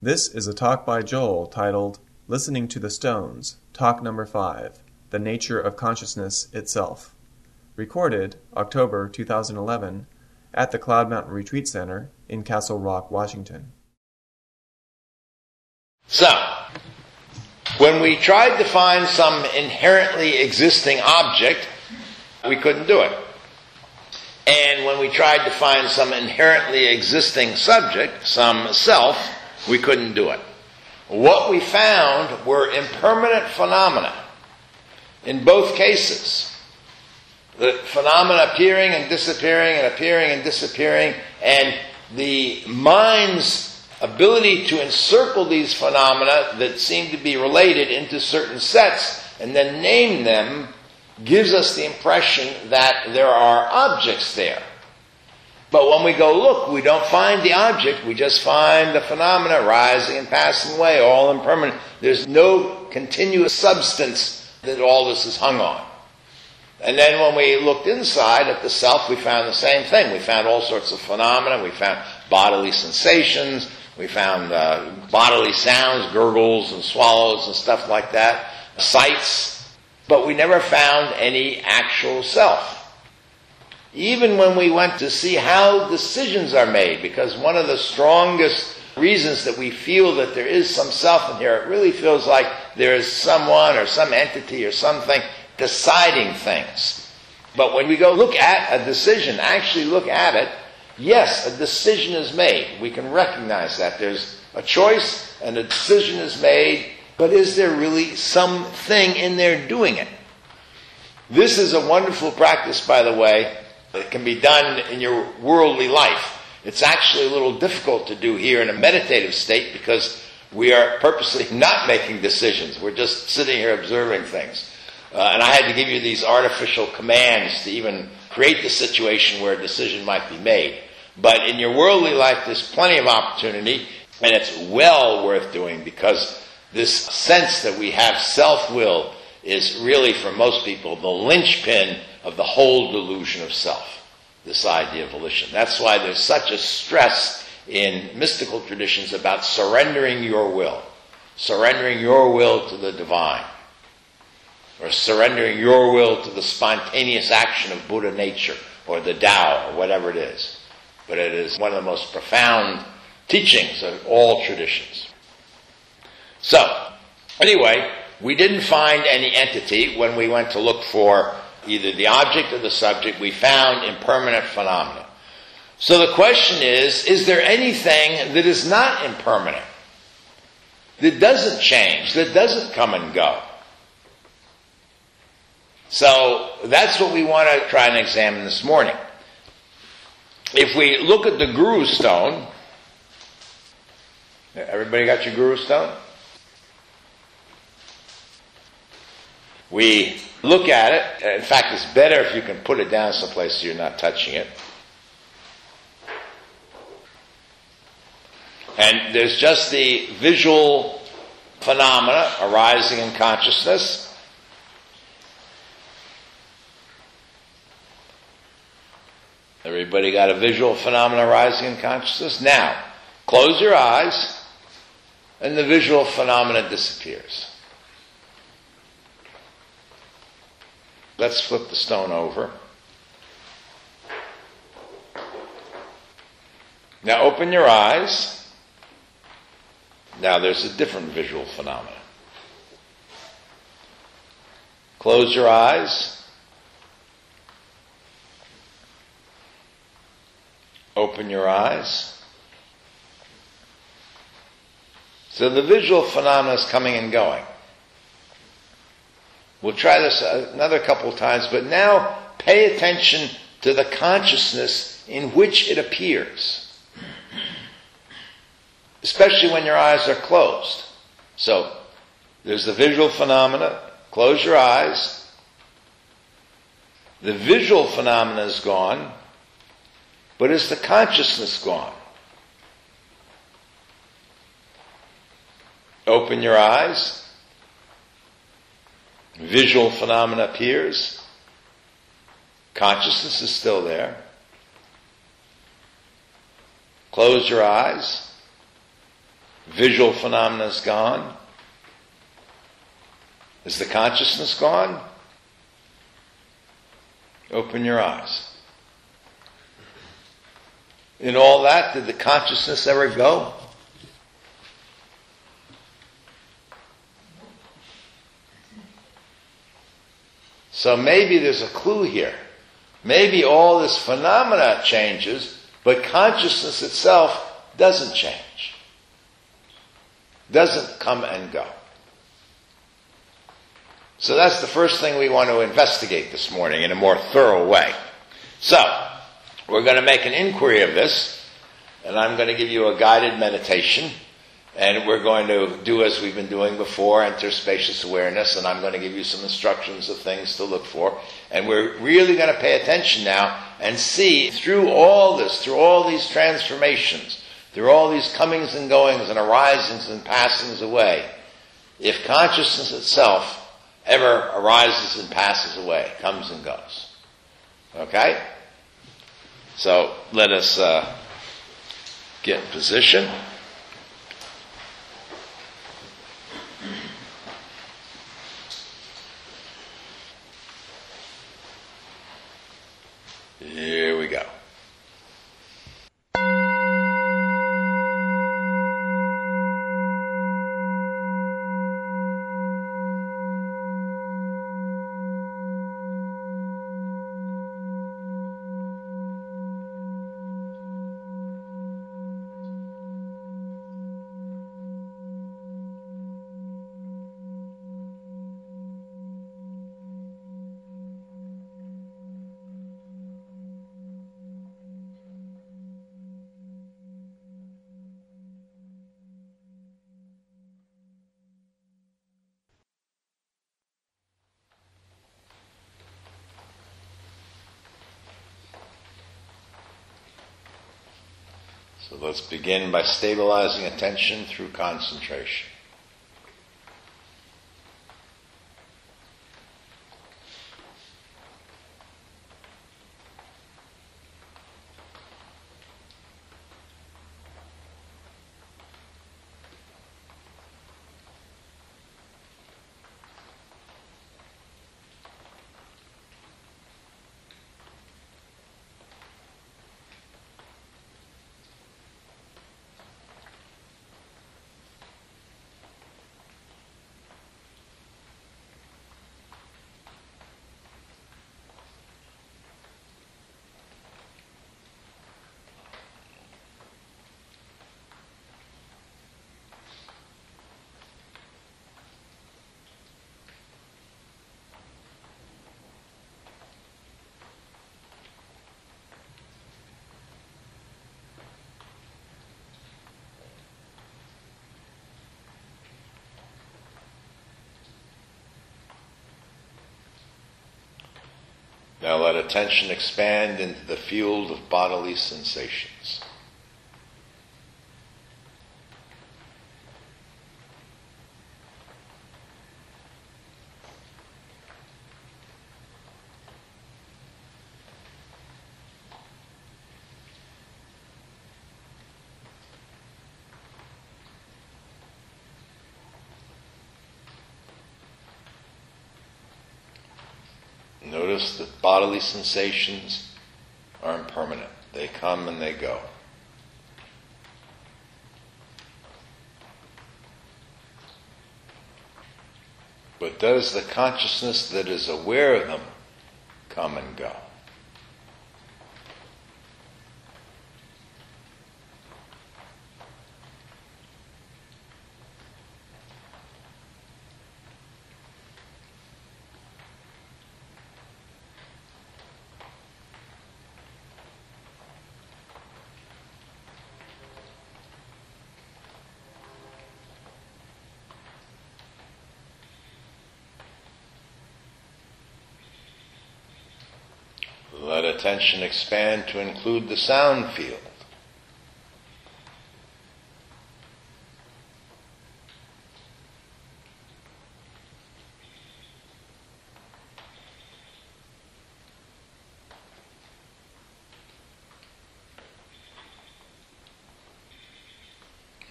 This is a talk by Joel titled Listening to the Stones, Talk Number 5 The Nature of Consciousness Itself. Recorded October 2011 at the Cloud Mountain Retreat Center in Castle Rock, Washington. So, when we tried to find some inherently existing object, we couldn't do it. And when we tried to find some inherently existing subject, some self, we couldn't do it. What we found were impermanent phenomena in both cases. The phenomena appearing and disappearing and appearing and disappearing, and the mind's ability to encircle these phenomena that seem to be related into certain sets and then name them gives us the impression that there are objects there. But when we go look, we don't find the object, we just find the phenomena rising and passing away, all impermanent. There's no continuous substance that all this is hung on. And then when we looked inside at the self, we found the same thing. We found all sorts of phenomena. We found bodily sensations. We found uh, bodily sounds, gurgles and swallows and stuff like that, sights. But we never found any actual self. Even when we went to see how decisions are made, because one of the strongest reasons that we feel that there is some self in here, it really feels like there is someone or some entity or something deciding things. But when we go look at a decision, actually look at it, yes, a decision is made. We can recognize that. There's a choice and a decision is made, but is there really something in there doing it? This is a wonderful practice, by the way, that can be done in your worldly life. It's actually a little difficult to do here in a meditative state because we are purposely not making decisions. We're just sitting here observing things. Uh, and I had to give you these artificial commands to even create the situation where a decision might be made. But in your worldly life, there's plenty of opportunity, and it's well worth doing because this sense that we have self will is really, for most people, the linchpin of the whole delusion of self, this idea of volition. That's why there's such a stress in mystical traditions about surrendering your will, surrendering your will to the divine, or surrendering your will to the spontaneous action of Buddha nature, or the Tao, or whatever it is. But it is one of the most profound teachings of all traditions. So, anyway, we didn't find any entity when we went to look for either the object or the subject, we found impermanent phenomena. So the question is, is there anything that is not impermanent? That doesn't change, that doesn't come and go? So that's what we want to try and examine this morning. If we look at the Guru stone, everybody got your Guru stone? We look at it. In fact, it's better if you can put it down someplace so you're not touching it. And there's just the visual phenomena arising in consciousness. Everybody got a visual phenomena arising in consciousness? Now, close your eyes, and the visual phenomena disappears. Let's flip the stone over. Now open your eyes. Now there's a different visual phenomenon. Close your eyes. Open your eyes. So the visual phenomena is coming and going. We'll try this another couple of times, but now pay attention to the consciousness in which it appears. Especially when your eyes are closed. So, there's the visual phenomena. Close your eyes. The visual phenomena is gone, but is the consciousness gone? Open your eyes visual phenomena appears, consciousness is still there. Close your eyes. visual phenomena is gone? Is the consciousness gone? Open your eyes. In all that, did the consciousness ever go? So maybe there's a clue here. Maybe all this phenomena changes, but consciousness itself doesn't change. Doesn't come and go. So that's the first thing we want to investigate this morning in a more thorough way. So, we're going to make an inquiry of this, and I'm going to give you a guided meditation, and we're going to do as we've been doing before, enter spacious awareness, and I'm going to give you some instructions of things to look for. And we're really going to pay attention now and see through all this, through all these transformations, through all these comings and goings and arisings and passings away, if consciousness itself ever arises and passes away, comes and goes. Okay? So let us uh, get in position. Here we go. So let's begin by stabilizing attention through concentration. Now let attention expand into the field of bodily sensations. Notice that bodily sensations are impermanent. They come and they go. But does the consciousness that is aware of them come and go? Let attention expand to include the sound field.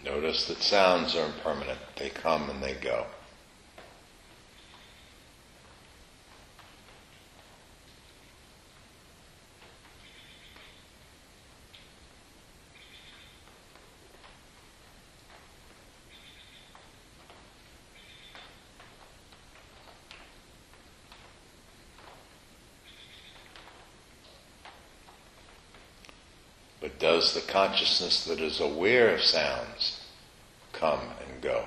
Notice that sounds are impermanent. They come and they go. But does the consciousness that is aware of sounds come and go?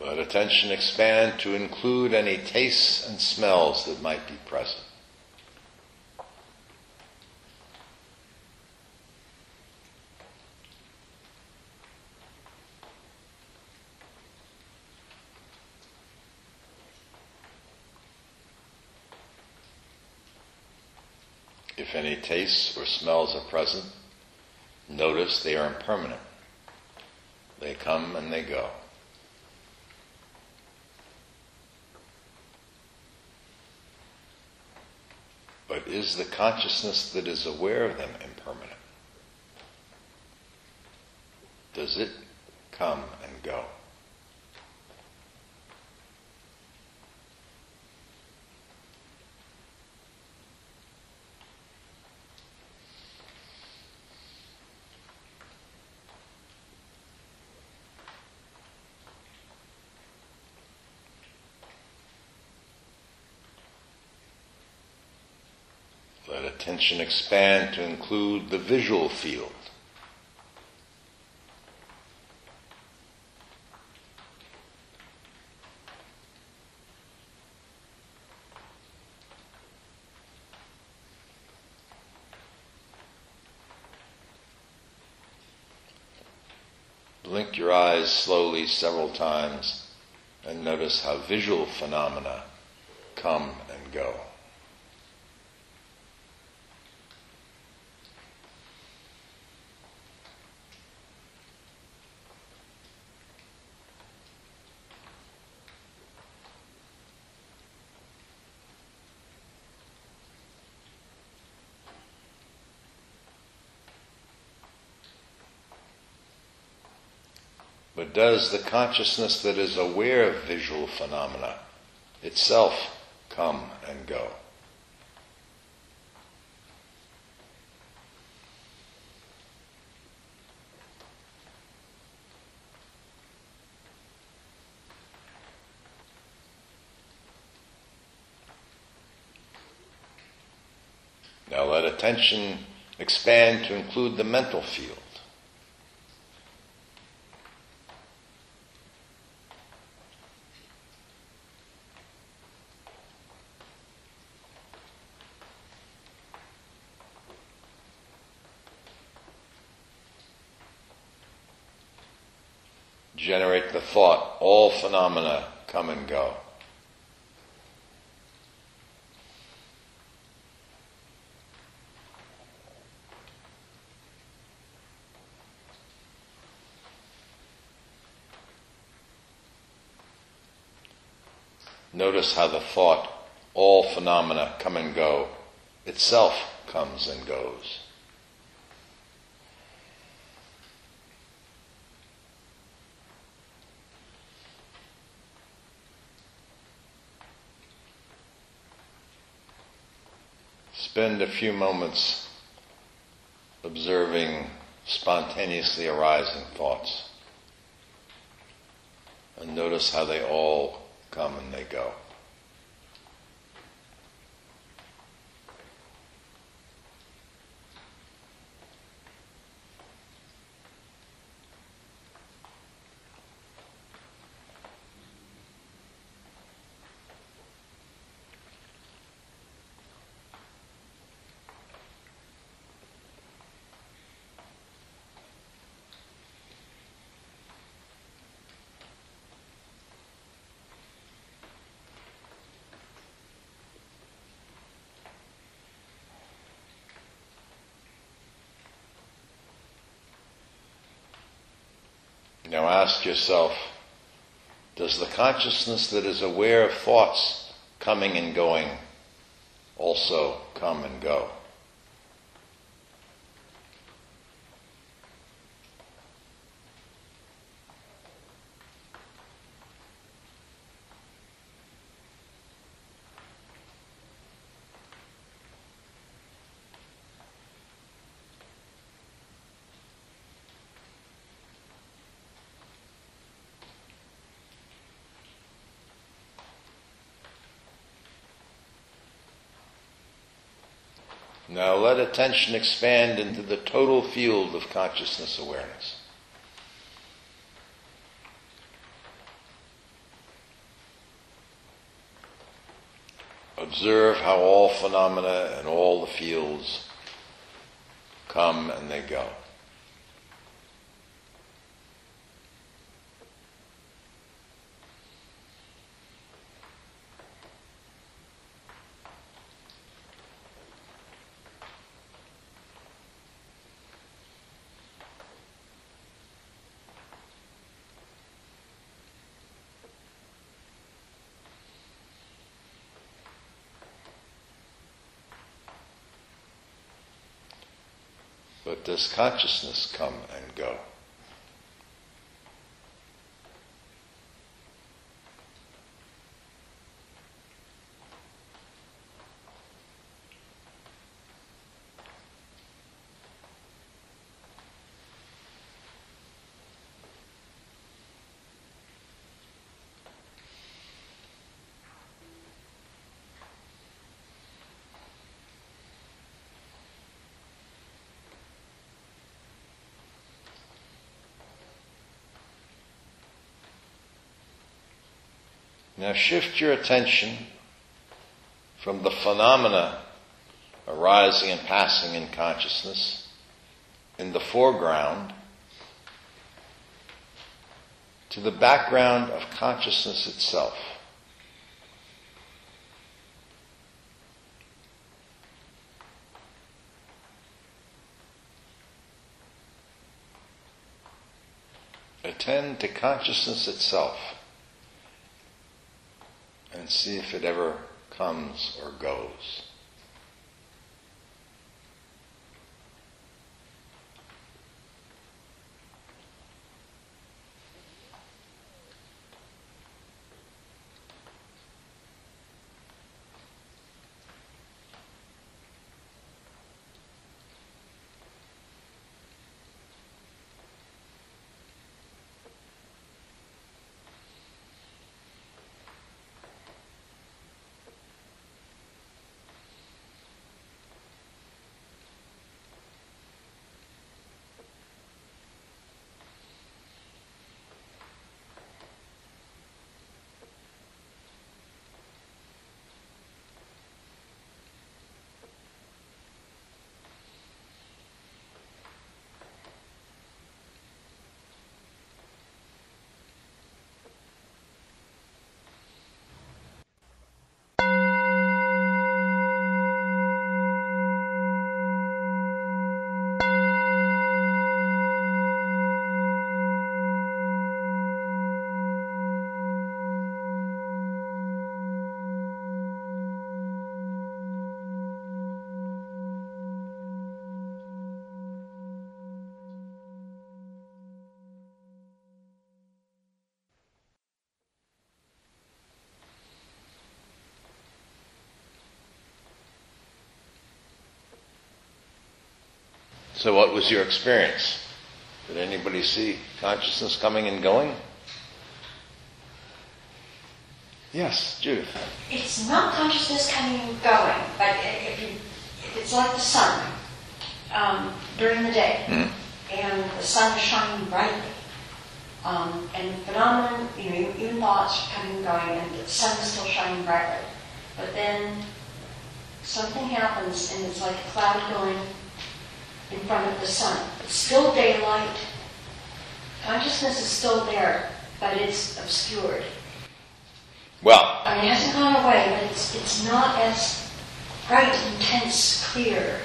Let attention expand to include any tastes and smells that might be present. If any tastes or smells are present, notice they are impermanent. They come and they go. But is the consciousness that is aware of them impermanent? Does it come and go? Attention expand to include the visual field. Blink your eyes slowly several times and notice how visual phenomena come and go. But does the consciousness that is aware of visual phenomena itself come and go? Now let attention expand to include the mental field. generate the thought, all phenomena come and go. Notice how the thought, all phenomena come and go, itself comes and goes. Spend a few moments observing spontaneously arising thoughts and notice how they all come and they go. Now ask yourself, does the consciousness that is aware of thoughts coming and going also come and go? Now let attention expand into the total field of consciousness awareness. Observe how all phenomena and all the fields come and they go. Does consciousness come and go? Now shift your attention from the phenomena arising and passing in consciousness in the foreground to the background of consciousness itself. Attend to consciousness itself and see if it ever comes or goes. So, what was your experience? Did anybody see consciousness coming and going? Yes, Judith. It's not consciousness coming and going, but if, you, if it's like the sun um, during the day, Mm. and the sun is shining brightly, um, and the phenomenon, you know, even thoughts are coming and going, and the sun is still shining brightly. But then something happens, and it's like a cloud going in front of the sun. It's still daylight. Consciousness is still there, but it's obscured. Well, I mean, it hasn't gone away, but it's, it's not as bright, intense, clear.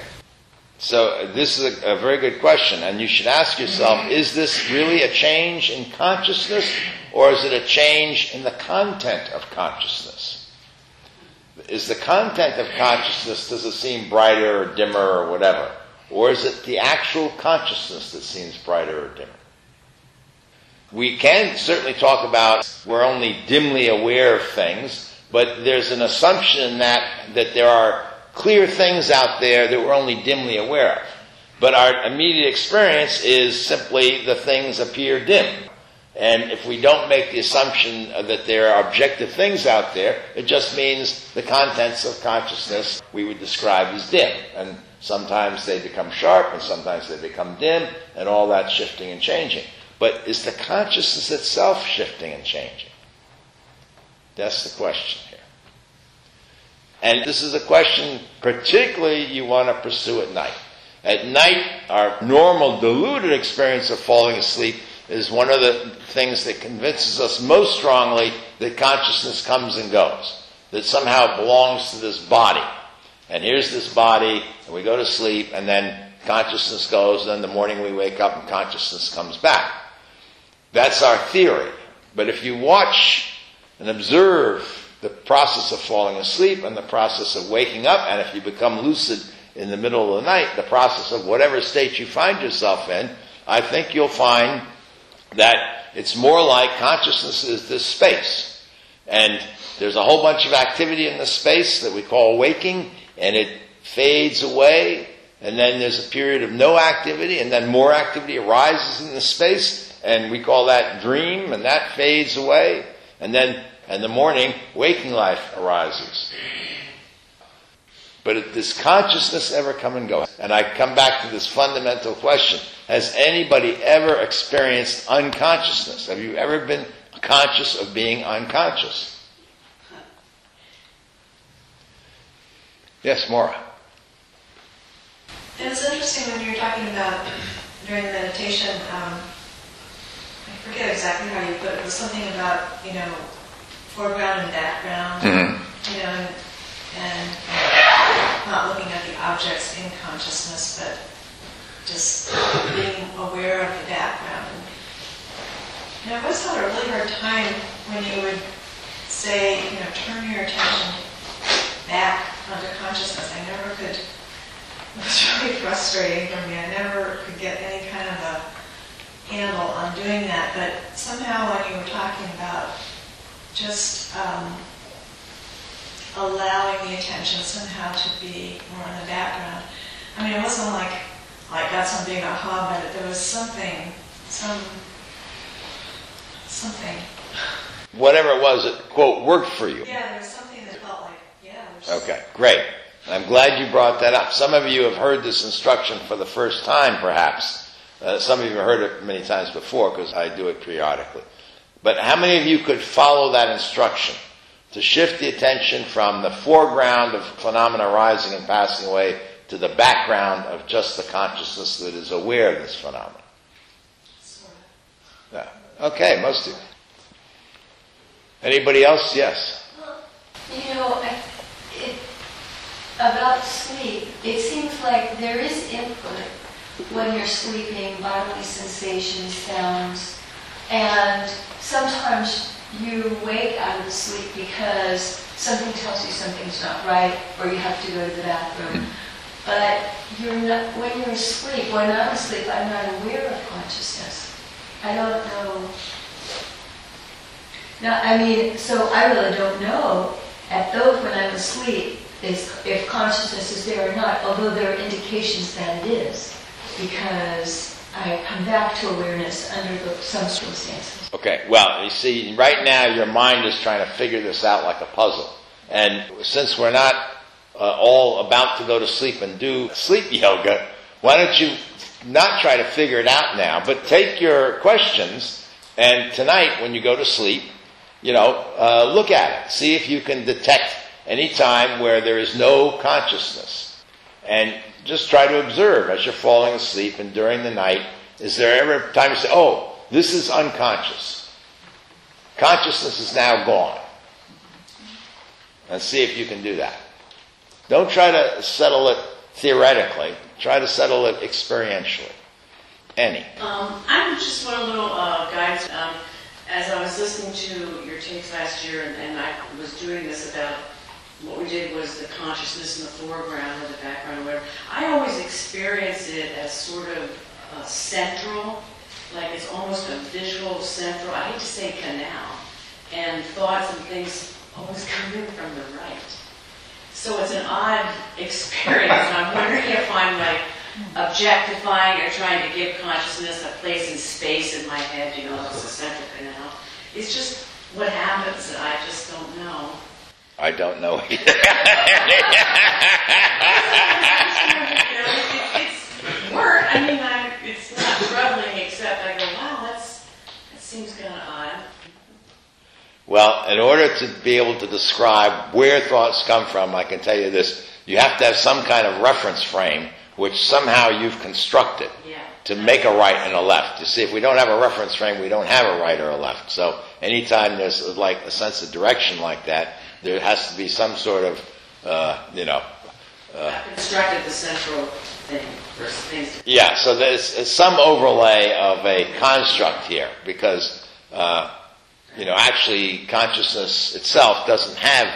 So uh, this is a, a, very good question, and you should ask yourself, is this really a change in consciousness, or is it a change in the content of consciousness? Is the content of consciousness, does it seem brighter or dimmer or whatever? Or is it the actual consciousness that seems brighter or dimmer? We can certainly talk about we're only dimly aware of things, but there's an assumption that, that there are clear things out there that we're only dimly aware of. But our immediate experience is simply the things appear dim. And if we don't make the assumption that there are objective things out there, it just means the contents of consciousness we would describe as dim. And sometimes they become sharp and sometimes they become dim and all that shifting and changing. But is the consciousness itself shifting and changing? That's the question here. And this is a question particularly you want to pursue at night. At night, our normal deluded experience of falling asleep is one of the things that convinces us most strongly that consciousness comes and goes, that somehow it belongs to this body. And here's this body, and we go to sleep, and then consciousness goes, and then the morning we wake up and consciousness comes back. That's our theory. But if you watch and observe the process of falling asleep and the process of waking up, and if you become lucid in the middle of the night, the process of whatever state you find yourself in, I think you'll find that it's more like consciousness is this space. And there's a whole bunch of activity in the space that we call waking, and it fades away, and then there's a period of no activity, and then more activity arises in the space, and we call that dream, and that fades away, and then in the morning, waking life arises. But does consciousness ever come and go? And I come back to this fundamental question. Has anybody ever experienced unconsciousness? Have you ever been conscious of being unconscious? Yes, Maura. It was interesting when you were talking about during the meditation, um, I forget exactly how you put it, it was something about, you know, foreground and background, mm-hmm. you know, and, and not looking at the objects in consciousness, but just being aware of the background. And I always had a really hard time when you would say, you know, turn your attention back onto consciousness. I never could. It was really frustrating for me. I never could get any kind of a handle on doing that. But somehow, when you were talking about just um, allowing the attention somehow to be more in the background. I mean, it wasn't like I got some big aha, but there was something, some, something. Whatever it was, it quote worked for you. Yeah, there was something that felt like, yeah. Okay, great. I'm glad you brought that up. Some of you have heard this instruction for the first time, perhaps. Uh, some of you have heard it many times before because I do it periodically. But how many of you could follow that instruction to shift the attention from the foreground of phenomena rising and passing away to the background of just the consciousness that is aware of this phenomenon? Yeah. Okay, most of you. Anybody else? Yes. Well, you know, it, about sleep, it seems like there is input when you're sleeping, bodily sensations, sounds, and sometimes you wake out of the sleep because something tells you something's not right or you have to go to the bathroom. Hmm. But you're not, when you're asleep, when I'm asleep, I'm not aware of consciousness. I don't know. Now, I mean, so I really don't know at those when I'm asleep is if consciousness is there or not, although there are indications that it is, because I come back to awareness under the, some circumstances. Okay, well, you see, right now your mind is trying to figure this out like a puzzle. And since we're not uh, all about to go to sleep and do sleep yoga, why don't you not try to figure it out now, but take your questions and tonight when you go to sleep, you know, uh, look at it. See if you can detect any time where there is no consciousness. And just try to observe as you're falling asleep and during the night. Is there ever a time you say, oh, this is unconscious? Consciousness is now gone. And see if you can do that. Don't try to settle it theoretically. Try to settle it experientially. Any. Um, I just want a little uh, guidance. Um, as I was listening to your tapes last year, and, and I was doing this about what we did was the consciousness in the foreground or the background or whatever. I always experience it as sort of uh, central, like it's almost a visual central. I hate to say canal, and thoughts and things always coming from the right. So it's an odd experience, and I'm wondering if I'm like objectifying or trying to give consciousness a place in space in my head, you know, it's a central canal. It's just what happens, and I just don't know. I don't know either. it's work. I mean, I, it's not troubling, except I go, wow, that's that seems kind of odd. Well, in order to be able to describe where thoughts come from, I can tell you this: you have to have some kind of reference frame which somehow you've constructed Yeah. to make a right and a left. You see, if we don't have a reference frame, we don't have a right or a left. So anytime there's like a sense of direction like that, there has to be some sort of, uh, you know, I've constructed the central thing for things. Yeah. So there's, there's some overlay of a construct here because, uh, you know, actually consciousness itself doesn't have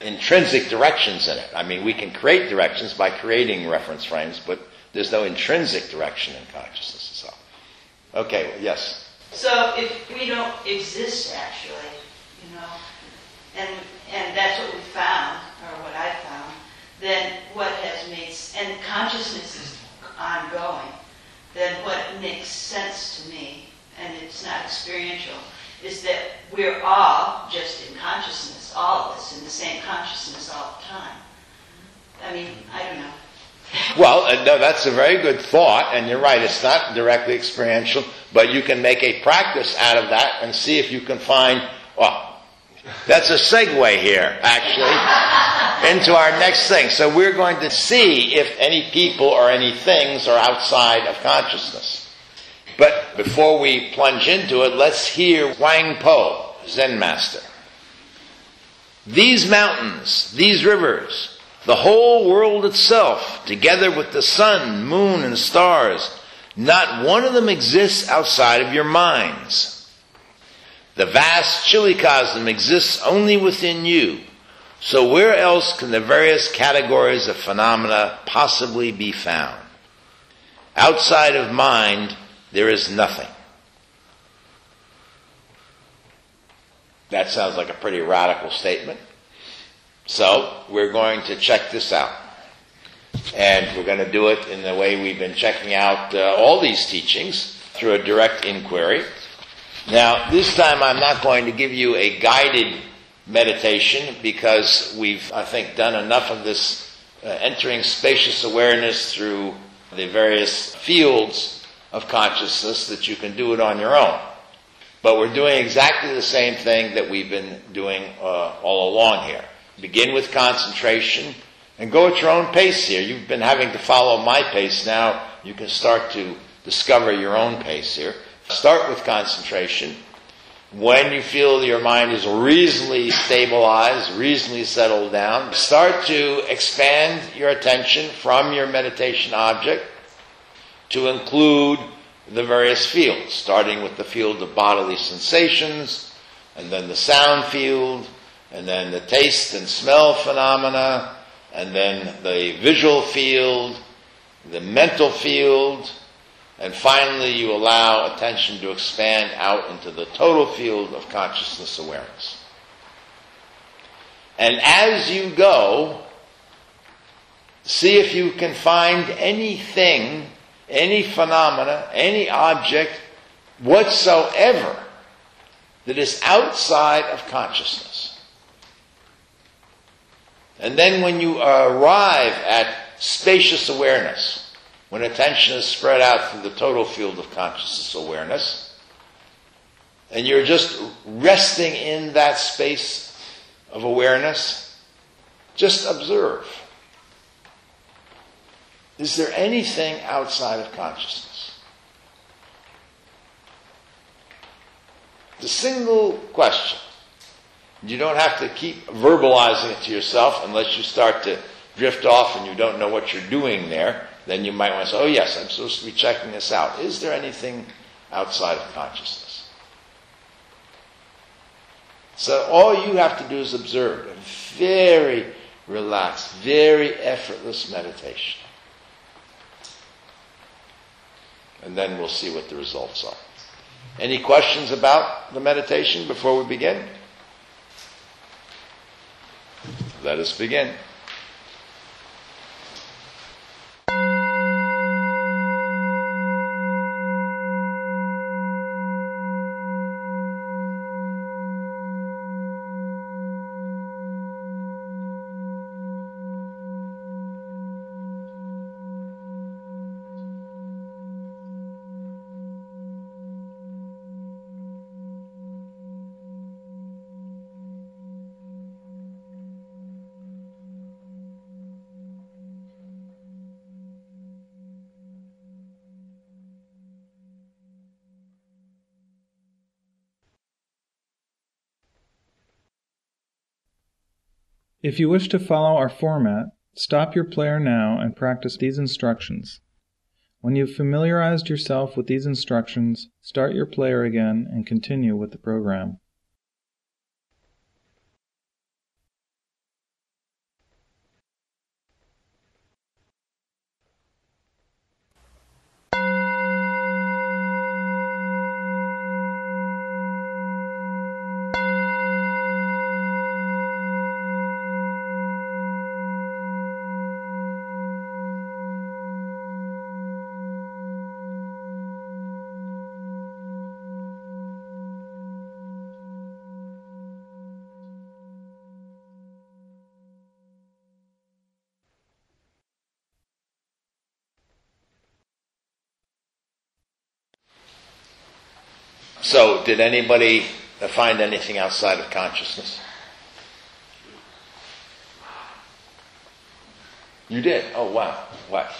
intrinsic directions in it. I mean, we can create directions by creating reference frames, but there's no intrinsic direction in consciousness itself. Okay, yes. So if we don't exist actually, you know, and and that's what we found, or what I found, then what has made and consciousness is ongoing, then what makes sense to me, and it's not experiential, is that we're all just in consciousness, all of us in the same consciousness all the time. I mean, I don't know. Well, uh, no, that's a very good thought, and you're right, it's not directly experiential, but you can make a practice out of that and see if you can find, well, that's a segue here, actually, into our next thing. So we're going to see if any people or any things are outside of consciousness. But before we plunge into it, let's hear Huang Po, Zen master. These mountains, these rivers, the whole world itself, together with the sun, moon, and stars, not one of them exists outside of your minds. The vast chiliocosm exists only within you. So where else can the various categories of phenomena possibly be found? Outside of mind, there is nothing. That sounds like a pretty radical statement. So we're going to check this out. And we're going to do it in the way we've been checking out uh, all these teachings through a direct inquiry. Now, this time I'm not going to give you a guided meditation because we've, I think, done enough of this uh, entering spacious awareness through the various fields of consciousness that you can do it on your own. But we're doing exactly the same thing that we've been doing uh, all along here. Begin with concentration and go at your own pace here. You've been having to follow my pace now. You can start to discover your own pace here. Start with concentration. When you feel your mind is reasonably stabilized, reasonably settled down, start to expand your attention from your meditation object to include the various fields, starting with the field of bodily sensations, and then the sound field, and then the taste and smell phenomena, and then the visual field, the mental field, and finally you allow attention to expand out into the total field of consciousness awareness. And as you go, see if you can find anything, any phenomena, any object whatsoever that is outside of consciousness. And then when you arrive at spacious awareness, when attention is spread out through the total field of consciousness awareness, and you're just resting in that space of awareness, just observe. Is there anything outside of consciousness? The single question. You don't have to keep verbalizing it to yourself unless you start to drift off and you don't know what you're doing there. then you might want to say, oh yes, I'm supposed to be checking this out. Is there anything outside of consciousness? So all you have to do is observe a very relaxed, very effortless meditation. And then we'll see what the results are. Any questions about the meditation before we begin? Let us begin. If you wish to follow our format, stop your player now and practice these instructions. When you've familiarized yourself with these instructions, start your player again and continue with the program. So, did anybody find anything outside of consciousness? You did? Oh, wow. What?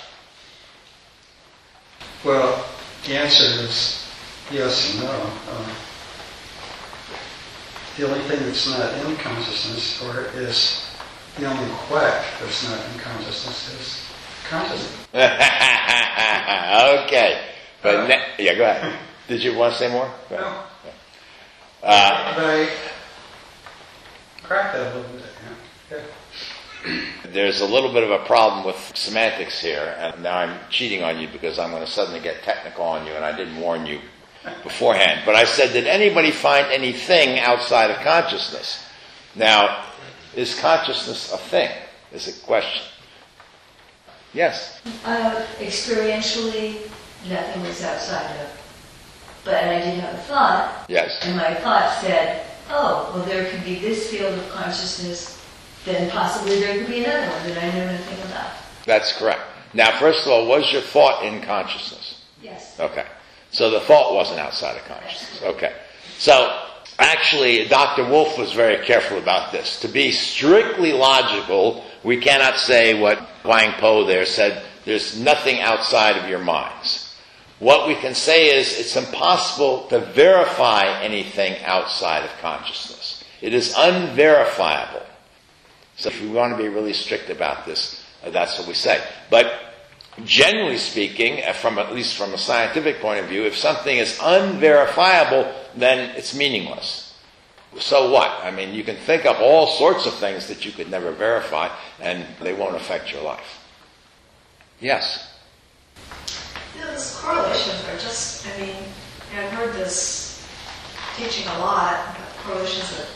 Well, the answer is yes and no. Um, the only thing that's not in consciousness, or is the only quack that's not in consciousness, is consciousness. okay. But, ne- yeah, go ahead. Did you want to say more? Go ahead. No. Uh, But I cracked that a little bit. Yeah. Yeah. There's a little bit of a problem with semantics here, and now I'm cheating on you because I'm going to suddenly get technical on you, and I didn't warn you beforehand. But I said, did anybody find anything outside of consciousness? Now, is consciousness a thing? Is a question. Yes. Uh, experientially, nothing was outside of. I have a thought, Yes. and my thought said, oh, well, there could be this field of consciousness, then possibly there could be another one that I know nothing about. That's correct. Now, first of all, was your thought in consciousness? Yes. Okay. So the thought wasn't outside of consciousness. Okay. So actually, Dr. Wolf was very careful about this. To be strictly logical, we cannot say what Huang Po there said, there's nothing outside of your minds. What we can say is it's impossible to verify anything outside of consciousness. It is unverifiable. So if we want to be really strict about this, uh, that's what we say. But generally speaking, uh, from at least from a scientific point of view, if something is unverifiable, then it's meaningless. So what? I mean, you can think up all sorts of things that you could never verify, and they won't affect your life. Yes. Know, those correlations are just, I mean, I've heard this teaching a lot correlations that,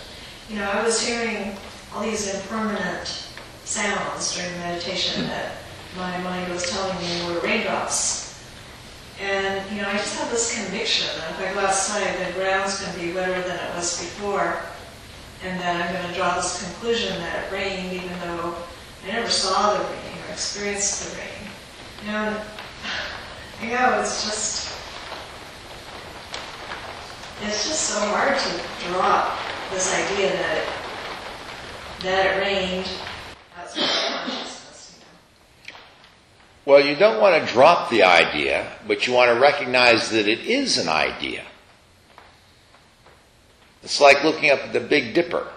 you know, I was hearing all these impermanent sounds during meditation that my mind was telling me were raindrops. And, you know, I just have this conviction that if I go outside, the ground's going to be wetter than it was before. And that I'm going to draw this conclusion that it rained even though I never saw the rain or experienced the rain. You know, you know, it's just, it's just so hard to drop this idea that it, that it rained? Well, you don't want to drop the idea, but you want to recognize that it is an idea. It's like looking up at the Big Dipper.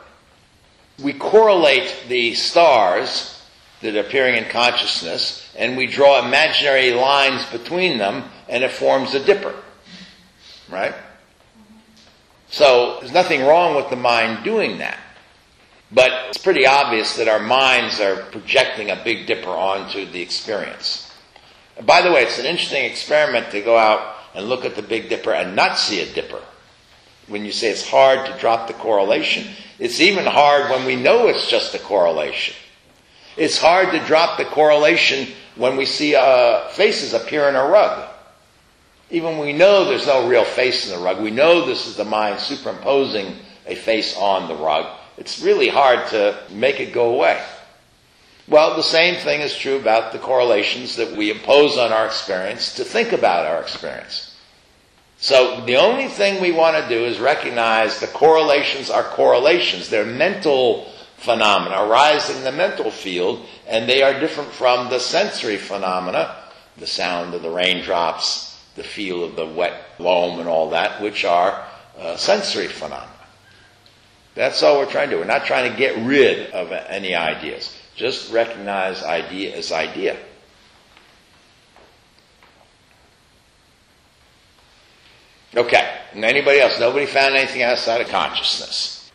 We correlate the stars, that are appearing in consciousness, and we draw imaginary lines between them, and it forms a dipper. Right? So there's nothing wrong with the mind doing that. But it's pretty obvious that our minds are projecting a Big Dipper onto the experience. By the way, it's an interesting experiment to go out and look at the Big Dipper and not see a dipper. When you say it's hard to drop the correlation, it's even hard when we know it's just a correlation. It's hard to drop the correlation when we see uh, faces appear in a rug. Even when we know there's no real face in the rug, we know this is the mind superimposing a face on the rug. It's really hard to make it go away. Well, the same thing is true about the correlations that we impose on our experience to think about our experience. So the only thing we want to do is recognize the correlations are correlations. They're mental phenomena arising in the mental field, and they are different from the sensory phenomena, the sound of the raindrops, the feel of the wet loam and all that, which are uh, sensory phenomena. That's all we're trying to do. We're not trying to get rid of any ideas. Just recognize idea as idea. Okay. Anybody else? Nobody found anything outside of consciousness.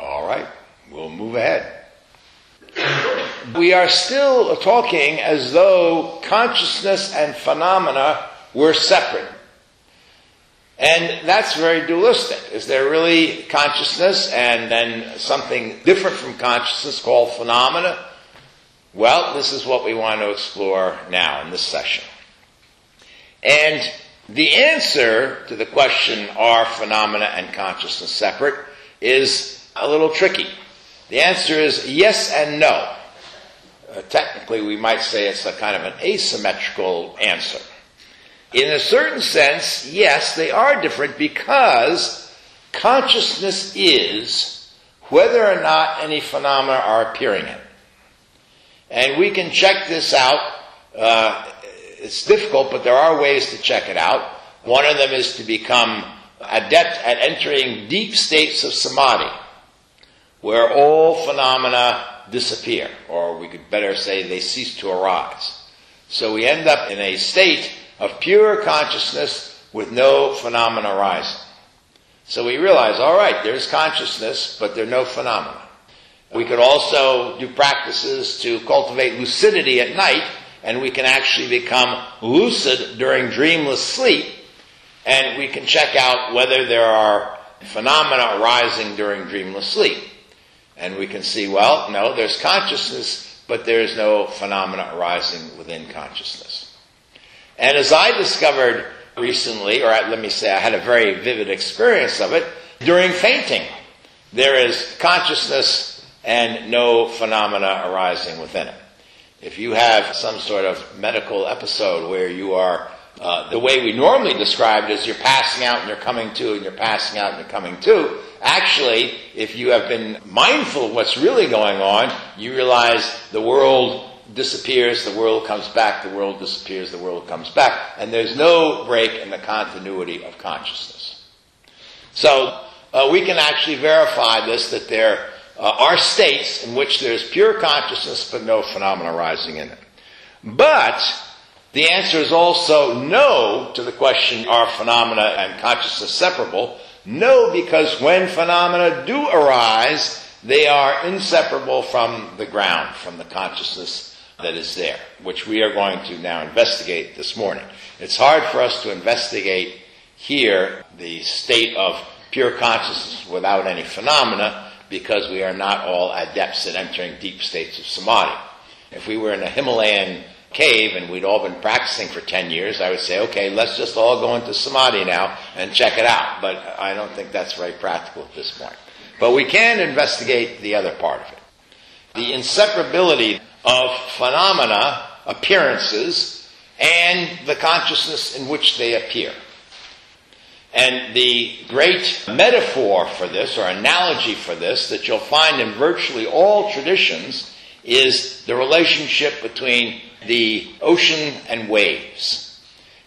All right. We'll move ahead. We are still talking as though consciousness and phenomena were separate. And that's very dualistic. Is there really consciousness and then something different from consciousness called phenomena? Well, this is what we want to explore now in this session. And the answer to the question, are phenomena and consciousness separate, is a little tricky. The answer is yes and no. Uh, technically, we might say it's a kind of an asymmetrical answer. In a certain sense, yes, they are different because consciousness is whether or not any phenomena are appearing in. And we can check this out. Uh, it's difficult, but there are ways to check it out. One of them is to become adept at entering deep states of samadhi, where all phenomena disappear, or we could better say they cease to arise. So we end up in a state of pure consciousness with no phenomena arising. So we realize, all right, there's consciousness, but there are no phenomena. We could also do practices to cultivate lucidity at night, and we can actually become lucid during dreamless sleep, and we can check out whether there are phenomena arising during dreamless sleep. And we can see, well, no, there's consciousness, but there is no phenomena arising within consciousness. And as I discovered recently, or let me say I had a very vivid experience of it, during fainting, there is consciousness and no phenomena arising within it. If you have some sort of medical episode where you are, uh, the way we normally describe it is you're passing out and you're coming to, and you're passing out and you're coming to. Actually, if you have been mindful of what's really going on, you realize the world disappears, the world comes back, the world disappears, the world comes back, and there's no break in the continuity of consciousness. So uh, we can actually verify this that there uh, are states in which there's pure consciousness but no phenomena arising in it. But the answer is also no to the question are phenomena and consciousness separable? No, because when phenomena do arise, they are inseparable from the ground, from the consciousness that is there, which we are going to now investigate this morning. It's hard for us to investigate here the state of pure consciousness without any phenomena because we are not all adepts at entering deep states of samadhi. If we were in a Himalayan cave and we'd all been practicing for 10 years, I would say, okay, let's just all go into samadhi now and check it out. But I don't think that's very practical at this point. But we can investigate the other part of it. The inseparability of phenomena, appearances, and the consciousness in which they appear. And the great metaphor for this, or analogy for this, that you'll find in virtually all traditions is the relationship between the ocean and waves.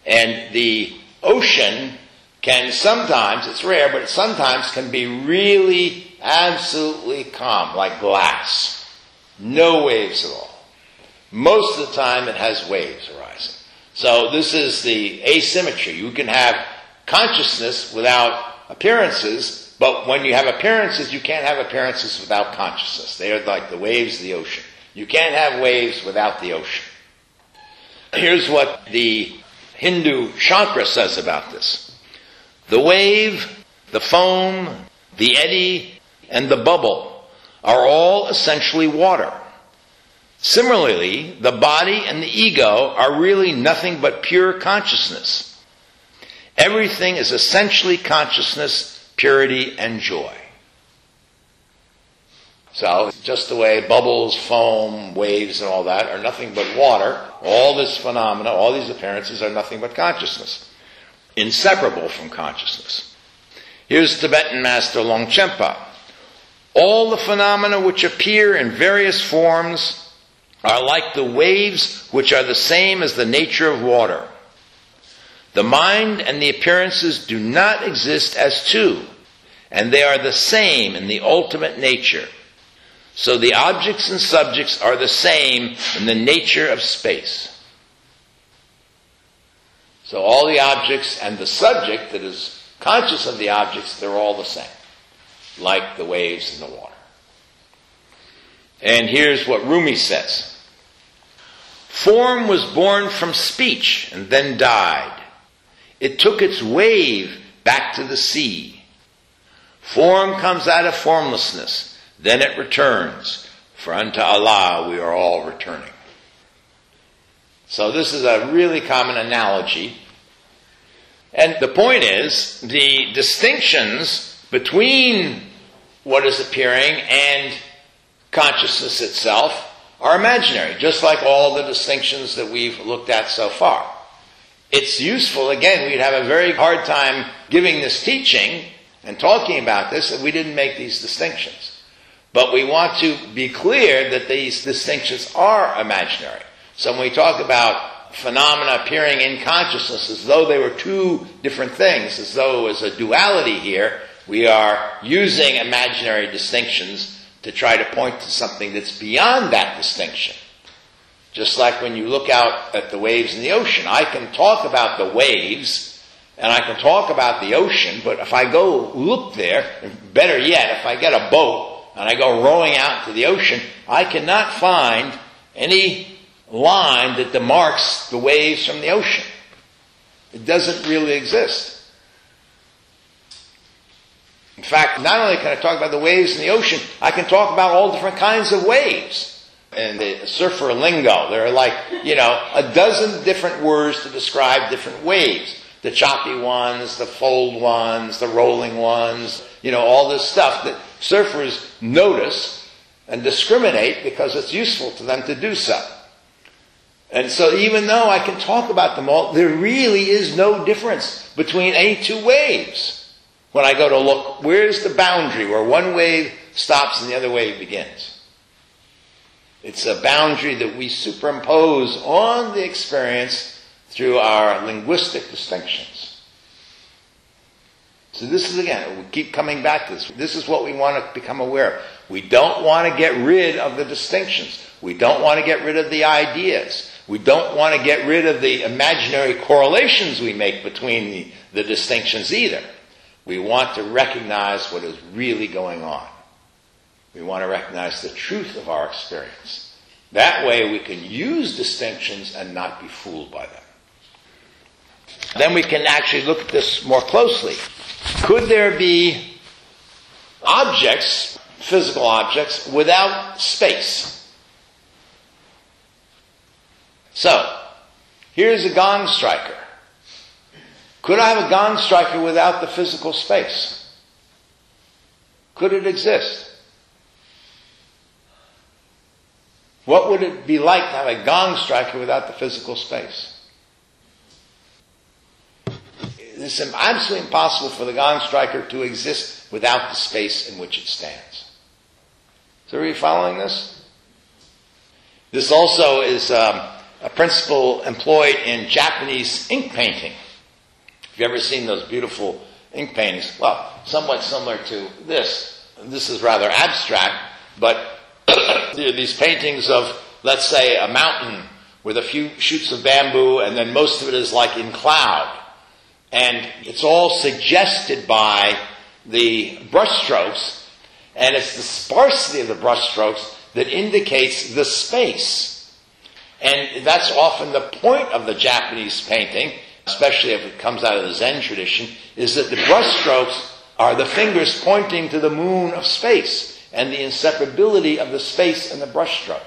And the ocean can sometimes, it's rare, but it sometimes can be really absolutely calm, like glass. No waves at all. Most of the time it has waves arising. So this is the asymmetry. You can have consciousness without appearances, but when you have appearances, you can't have appearances without consciousness. They are like the waves of the ocean. You can't have waves without the ocean. Here's what the Hindu Shankara says about this. The wave, the foam, the eddy, and the bubble are all essentially water. Similarly, the body and the ego are really nothing but pure consciousness. Everything is essentially consciousness, purity, and joy. So, just the way bubbles, foam, waves, and all that are nothing but water, all this phenomena, all these appearances are nothing but consciousness, inseparable from consciousness. Here's Tibetan master Longchenpa. All the phenomena which appear in various forms are like the waves which are the same as the nature of water. The mind and the appearances do not exist as two, and they are the same in the ultimate nature. So the objects and subjects are the same in the nature of space. So all the objects and the subject that is conscious of the objects, they're all the same, like the waves in the water. And here's what Rumi says. Form was born from speech and then died. It took its wave back to the sea. Form comes out of formlessness, then it returns. For unto Allah we are all returning. So this is a really common analogy. And the point is, the distinctions between what is appearing and consciousness itself are imaginary, just like all the distinctions that we've looked at so far. It's useful, again, we'd have a very hard time giving this teaching and talking about this if we didn't make these distinctions. But we want to be clear that these distinctions are imaginary. So when we talk about phenomena appearing in consciousness as though they were two different things, as though it was a duality here, we are using imaginary distinctions to try to point to something that's beyond that distinction. Just like when you look out at the waves in the ocean, I can talk about the waves and I can talk about the ocean, but if I go look there, better yet, if I get a boat and I go rowing out to the ocean, I cannot find any line that demarks the waves from the ocean. It doesn't really exist. In fact, not only can I talk about the waves in the ocean, I can talk about all different kinds of waves. And the surfer lingo, there are like, you know, a dozen different words to describe different waves. The choppy ones, the fold ones, the rolling ones, you know, all this stuff that surfers notice and discriminate because it's useful to them to do so. And so even though I can talk about them all, there really is no difference between any two waves when I go to look, where's the boundary where one wave stops and the other wave begins? It's a boundary that we superimpose on the experience through our linguistic distinctions. So this is again, we keep coming back to this. This is what we want to become aware of. We don't want to get rid of the distinctions. We don't want to get rid of the ideas. We don't want to get rid of the imaginary correlations we make between the, the distinctions either. We want to recognize what is really going on. We want to recognize the truth of our experience. That way we can use distinctions and not be fooled by them. Then we can actually look at this more closely. Could there be objects, physical objects, without space? So, here's a gong striker. Could I have a gong striker without the physical space? Could it exist? What would it be like to have a gong striker without the physical space? It's absolutely impossible for the gong striker to exist without the space in which it stands. So are you following this? This also is um, a principle employed in Japanese ink painting. Have you ever seen those beautiful ink paintings? Well, somewhat similar to this. this is rather abstract, but these paintings of, let's say, a mountain with a few shoots of bamboo, and then most of it is like in cloud. And it's all suggested by the brushstrokes, and it's the sparsity of the brushstrokes that indicates the space. And that's often the point of the Japanese painting, especially if it comes out of the Zen tradition, is that the brushstrokes are the fingers pointing to the moon of space and the inseparability of the space and the brushstroke.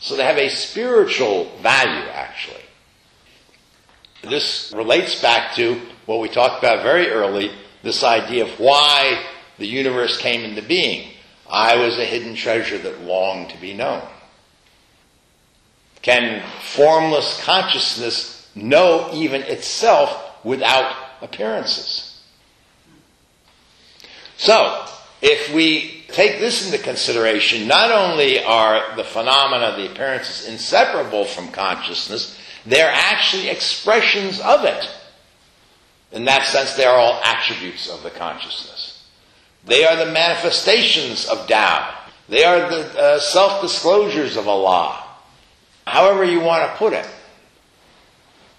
So they have a spiritual value, actually. This relates back to what we talked about very early this idea of why the universe came into being. I was a hidden treasure that longed to be known. Can formless consciousness know even itself without appearances? So, if we take this into consideration, not only are the phenomena, the appearances inseparable from consciousness, they're actually expressions of it. In that sense, they are all attributes of the consciousness. They are the manifestations of Tao. They are the uh, self disclosures of Allah. However, you want to put it.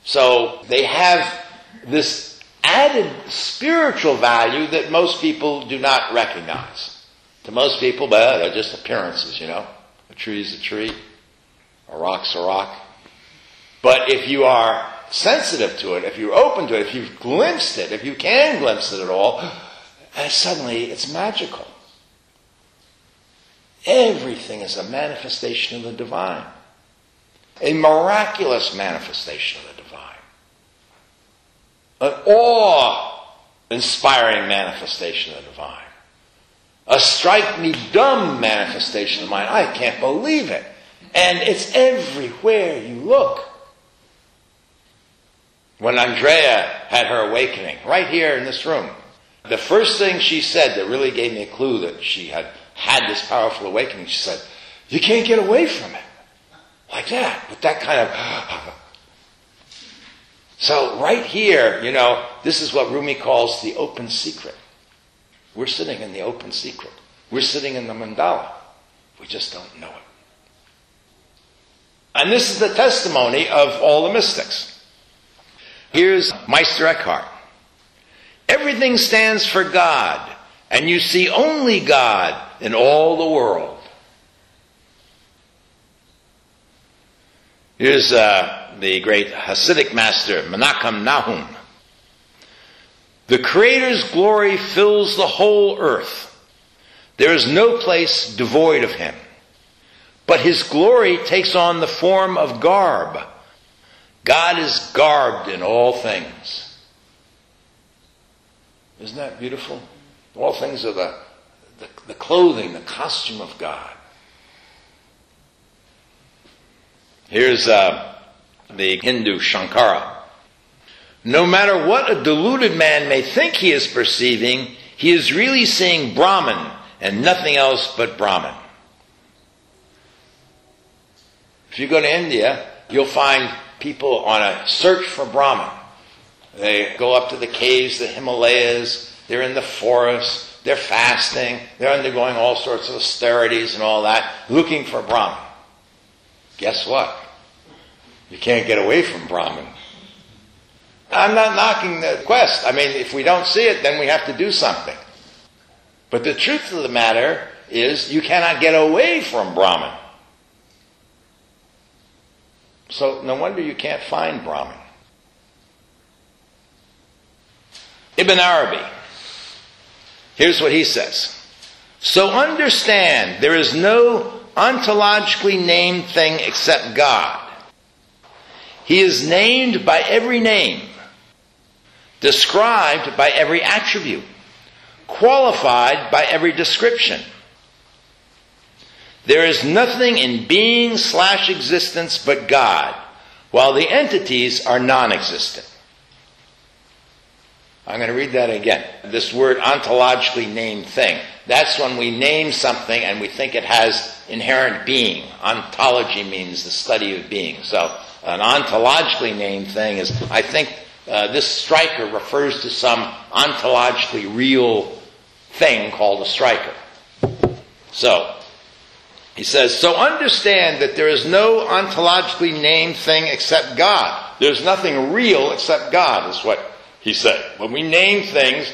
So, they have this added spiritual value that most people do not recognize. To most people, well, they're just appearances, you know. A tree is a tree, a rock's a rock. But if you are sensitive to it, if you're open to it, if you've glimpsed it, if you can glimpse it at all, uh, suddenly it's magical. Everything is a manifestation of the divine. A miraculous manifestation of the divine. An awe inspiring manifestation of the divine. A strike me dumb manifestation of mine. I can't believe it. And it's everywhere you look. When Andrea had her awakening, right here in this room, the first thing she said that really gave me a clue that she had had this powerful awakening, she said, You can't get away from it. Like that, with that kind of. So, right here, you know, this is what Rumi calls the open secret. We're sitting in the open secret. We're sitting in the mandala. We just don't know it. And this is the testimony of all the mystics. Here's Meister Eckhart. Everything stands for God, and you see only God in all the world. Here's uh, the great Hasidic master, Menachem Nahum. The Creator's glory fills the whole earth. There is no place devoid of Him. But His glory takes on the form of garb God is garbed in all things. Isn't that beautiful? All things are the, the, the clothing, the costume of God. Here's uh, the Hindu Shankara. No matter what a deluded man may think he is perceiving, he is really seeing Brahman and nothing else but Brahman. If you go to India, you'll find people on a search for Brahman. They go up to the caves, the Himalayas, they're in the forest, they're fasting, they're undergoing all sorts of austerities and all that, looking for Brahman. Guess what? You can't get away from Brahman. I'm not knocking the quest. I mean, if we don't see it, then we have to do something. But the truth of the matter is, you cannot get away from Brahman. So no wonder you can't find Brahman. Ibn Arabi. Here's what he says. So understand there is no ontologically named thing except God. He is named by every name, described by every attribute, qualified by every description. There is nothing in being slash existence but God, while the entities are non existent. I'm going to read that again. This word ontologically named thing. That's when we name something and we think it has inherent being. Ontology means the study of being. So, an ontologically named thing is, I think uh, this striker refers to some ontologically real thing called a striker. So, he says, so understand that there is no ontologically named thing except God. There's nothing real except God, is what he said. When we name things,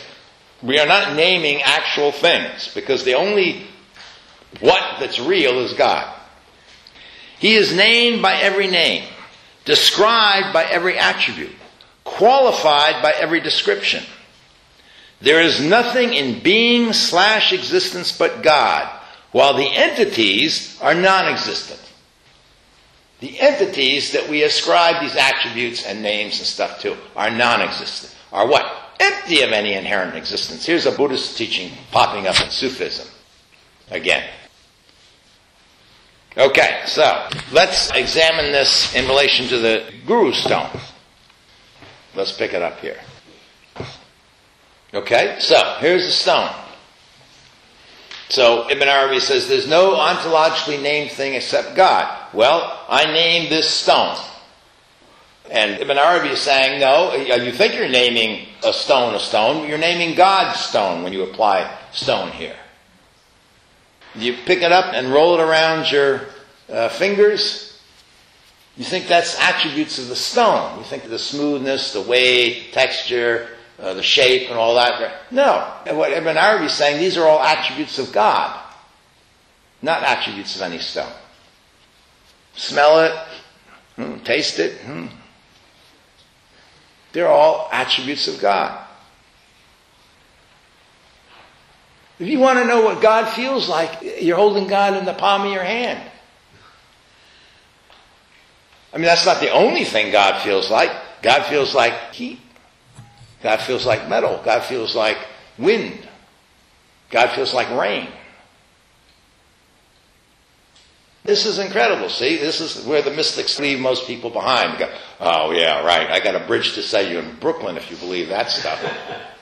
we are not naming actual things because the only what that's real is God. He is named by every name, described by every attribute, qualified by every description. There is nothing in being slash existence but God, while the entities are non existent. The entities that we ascribe these attributes and names and stuff to are non existent. Are what? Empty of any inherent existence. Here's a Buddhist teaching popping up in Sufism. Again. Okay, so let's examine this in relation to the Guru stone. Let's pick it up here. Okay, so here's the stone. So Ibn Arabi says there's no ontologically named thing except God. Well, I name this stone. And Ibn Arabi is saying, no, you think you're naming a stone a stone, you're naming God's stone when you apply stone here. You pick it up and roll it around your uh, fingers. You think that's attributes of the stone. You think of the smoothness, the weight, texture, uh, the shape, and all that. No. What Ibn Arabi is saying, these are all attributes of God, not attributes of any stone. Smell it, hmm, taste it. Hmm. They're all attributes of God. If you want to know what God feels like, you're holding God in the palm of your hand. I mean, that's not the only thing God feels like. God feels like heat. God feels like metal. God feels like wind. God feels like rain. This is incredible. See, this is where the mystics leave most people behind. Go, oh yeah, right. I got a bridge to sell you in Brooklyn if you believe that stuff.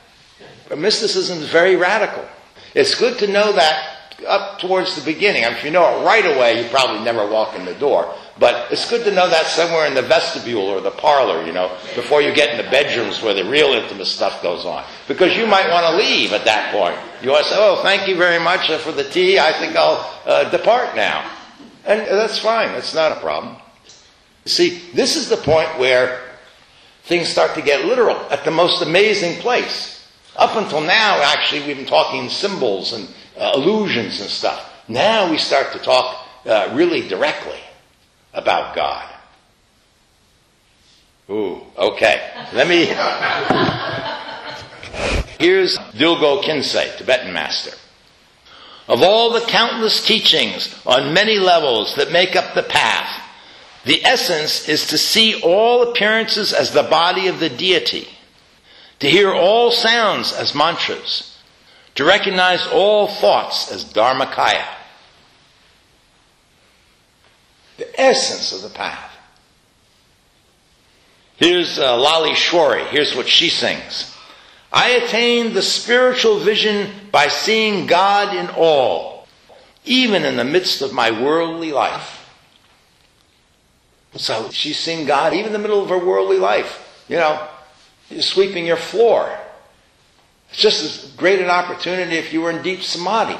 but mysticism is very radical. It's good to know that up towards the beginning. I mean, if you know it right away, you probably never walk in the door. But it's good to know that somewhere in the vestibule or the parlor, you know, before you get in the bedrooms where the real intimate stuff goes on. Because you might want to leave at that point. You want to say, oh, thank you very much for the tea. I think I'll uh, depart now. And that's fine. That's not a problem. See, this is the point where things start to get literal at the most amazing place. Up until now, actually, we've been talking symbols and uh, illusions and stuff. Now we start to talk uh, really directly about God. Ooh, okay. Let me. Here's Dilgo Khyentse, Tibetan master. Of all the countless teachings on many levels that make up the path, the essence is to see all appearances as the body of the deity, to hear all sounds as mantras, to recognize all thoughts as dharmakaya. The essence of the path. Here's uh, Lalleshwari. Here's what she sings. I attained the spiritual vision by seeing God in all, even in the midst of my worldly life. So she's seeing God even in the middle of her worldly life. You know, sweeping your floor. It's just as great an opportunity if you were in deep samadhi.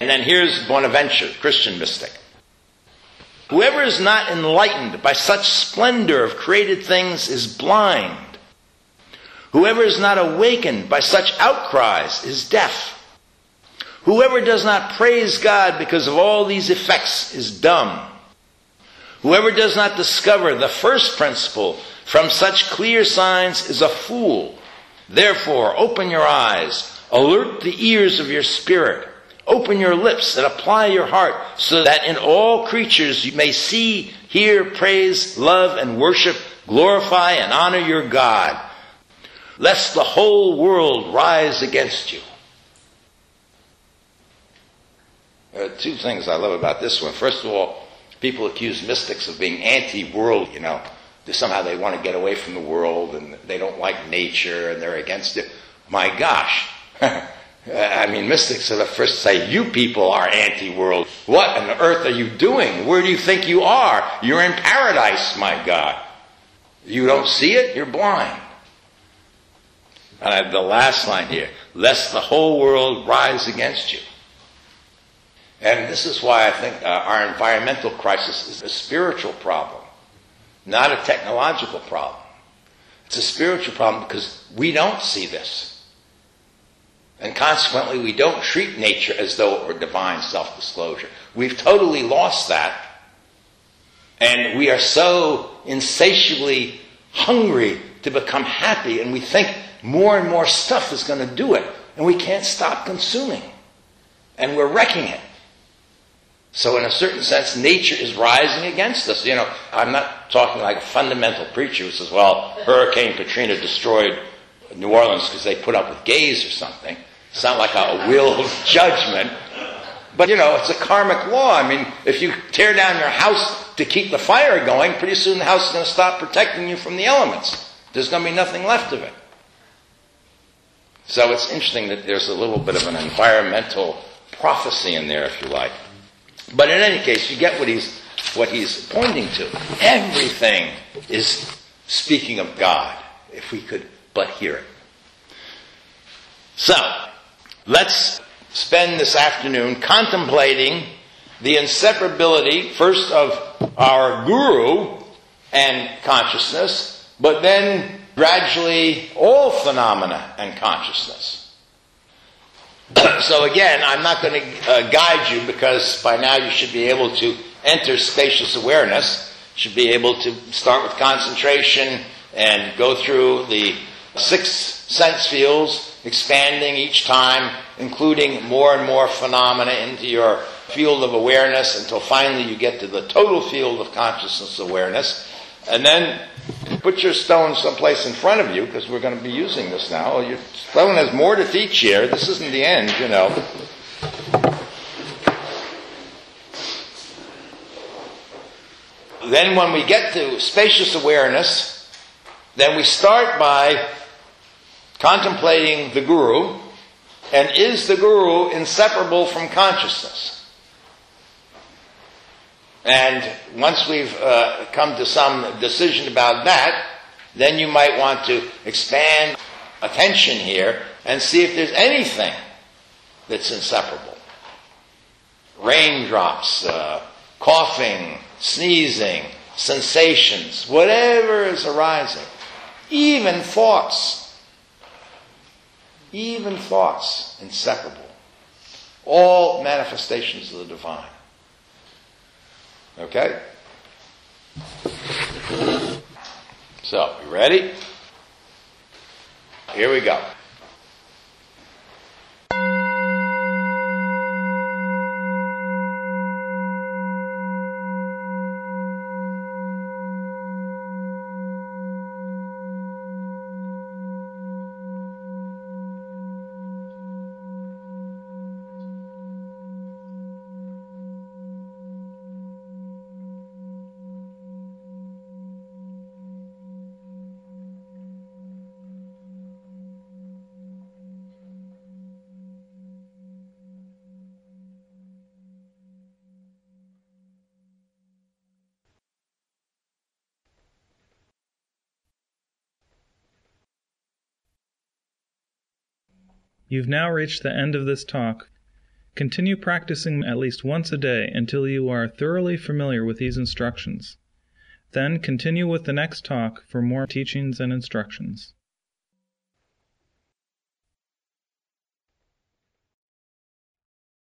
And then here's Bonaventure, Christian mystic. Whoever is not enlightened by such splendor of created things is blind Whoever is not awakened by such outcries is deaf. Whoever does not praise God because of all these effects is dumb. Whoever does not discover the first principle from such clear signs is a fool. Therefore, open your eyes, alert the ears of your spirit, open your lips and apply your heart so that in all creatures you may see, hear, praise, love, and worship, glorify, and honor your God lest the whole world rise against you. There are two things I love about this one. First of all, people accuse mystics of being anti-world, you know. Somehow they want to get away from the world and they don't like nature and they're against it. My gosh. I mean, mystics are the first to say, you people are anti-world. What on earth are you doing? Where do you think you are? You're in paradise, my God. You don't see it? You're blind. And the last line here, lest the whole world rise against you. And this is why I think uh, our environmental crisis is a spiritual problem, not a technological problem. It's a spiritual problem because we don't see this. And consequently, we don't treat nature as though it were divine self disclosure. We've totally lost that. And we are so insatiably hungry to become happy, and we think more and more stuff is going to do it, and we can't stop consuming. And we're wrecking it. So, in a certain sense, nature is rising against us. You know, I'm not talking like a fundamental preacher who says, well, Hurricane Katrina destroyed New Orleans because they put up with gays or something. It's not like a will of judgment. But, you know, it's a karmic law. I mean, if you tear down your house to keep the fire going, pretty soon the house is going to stop protecting you from the elements. There's going to be nothing left of it. So it's interesting that there's a little bit of an environmental prophecy in there, if you like. But in any case, you get what he's, what he's pointing to. Everything is speaking of God, if we could but hear it. So, let's spend this afternoon contemplating the inseparability, first of our guru and consciousness, but then gradually all phenomena and consciousness. so again, I'm not going to uh, guide you because by now you should be able to enter spacious awareness, should be able to start with concentration and go through the six sense fields, expanding each time, including more and more phenomena into your field of awareness until finally you get to the total field of consciousness awareness. And then put your stone someplace in front of you because we're going to be using this now. Your stone has more to teach here. This isn't the end, you know. Then, when we get to spacious awareness, then we start by contemplating the Guru. And is the Guru inseparable from consciousness? And once we've uh, come to some decision about that, then you might want to expand attention here and see if there's anything that's inseparable. Raindrops, uh, coughing, sneezing, sensations, whatever is arising, even thoughts, even thoughts inseparable. All manifestations of the divine. Okay? So, you ready? Here we go. You've now reached the end of this talk. Continue practicing at least once a day until you are thoroughly familiar with these instructions. Then continue with the next talk for more teachings and instructions.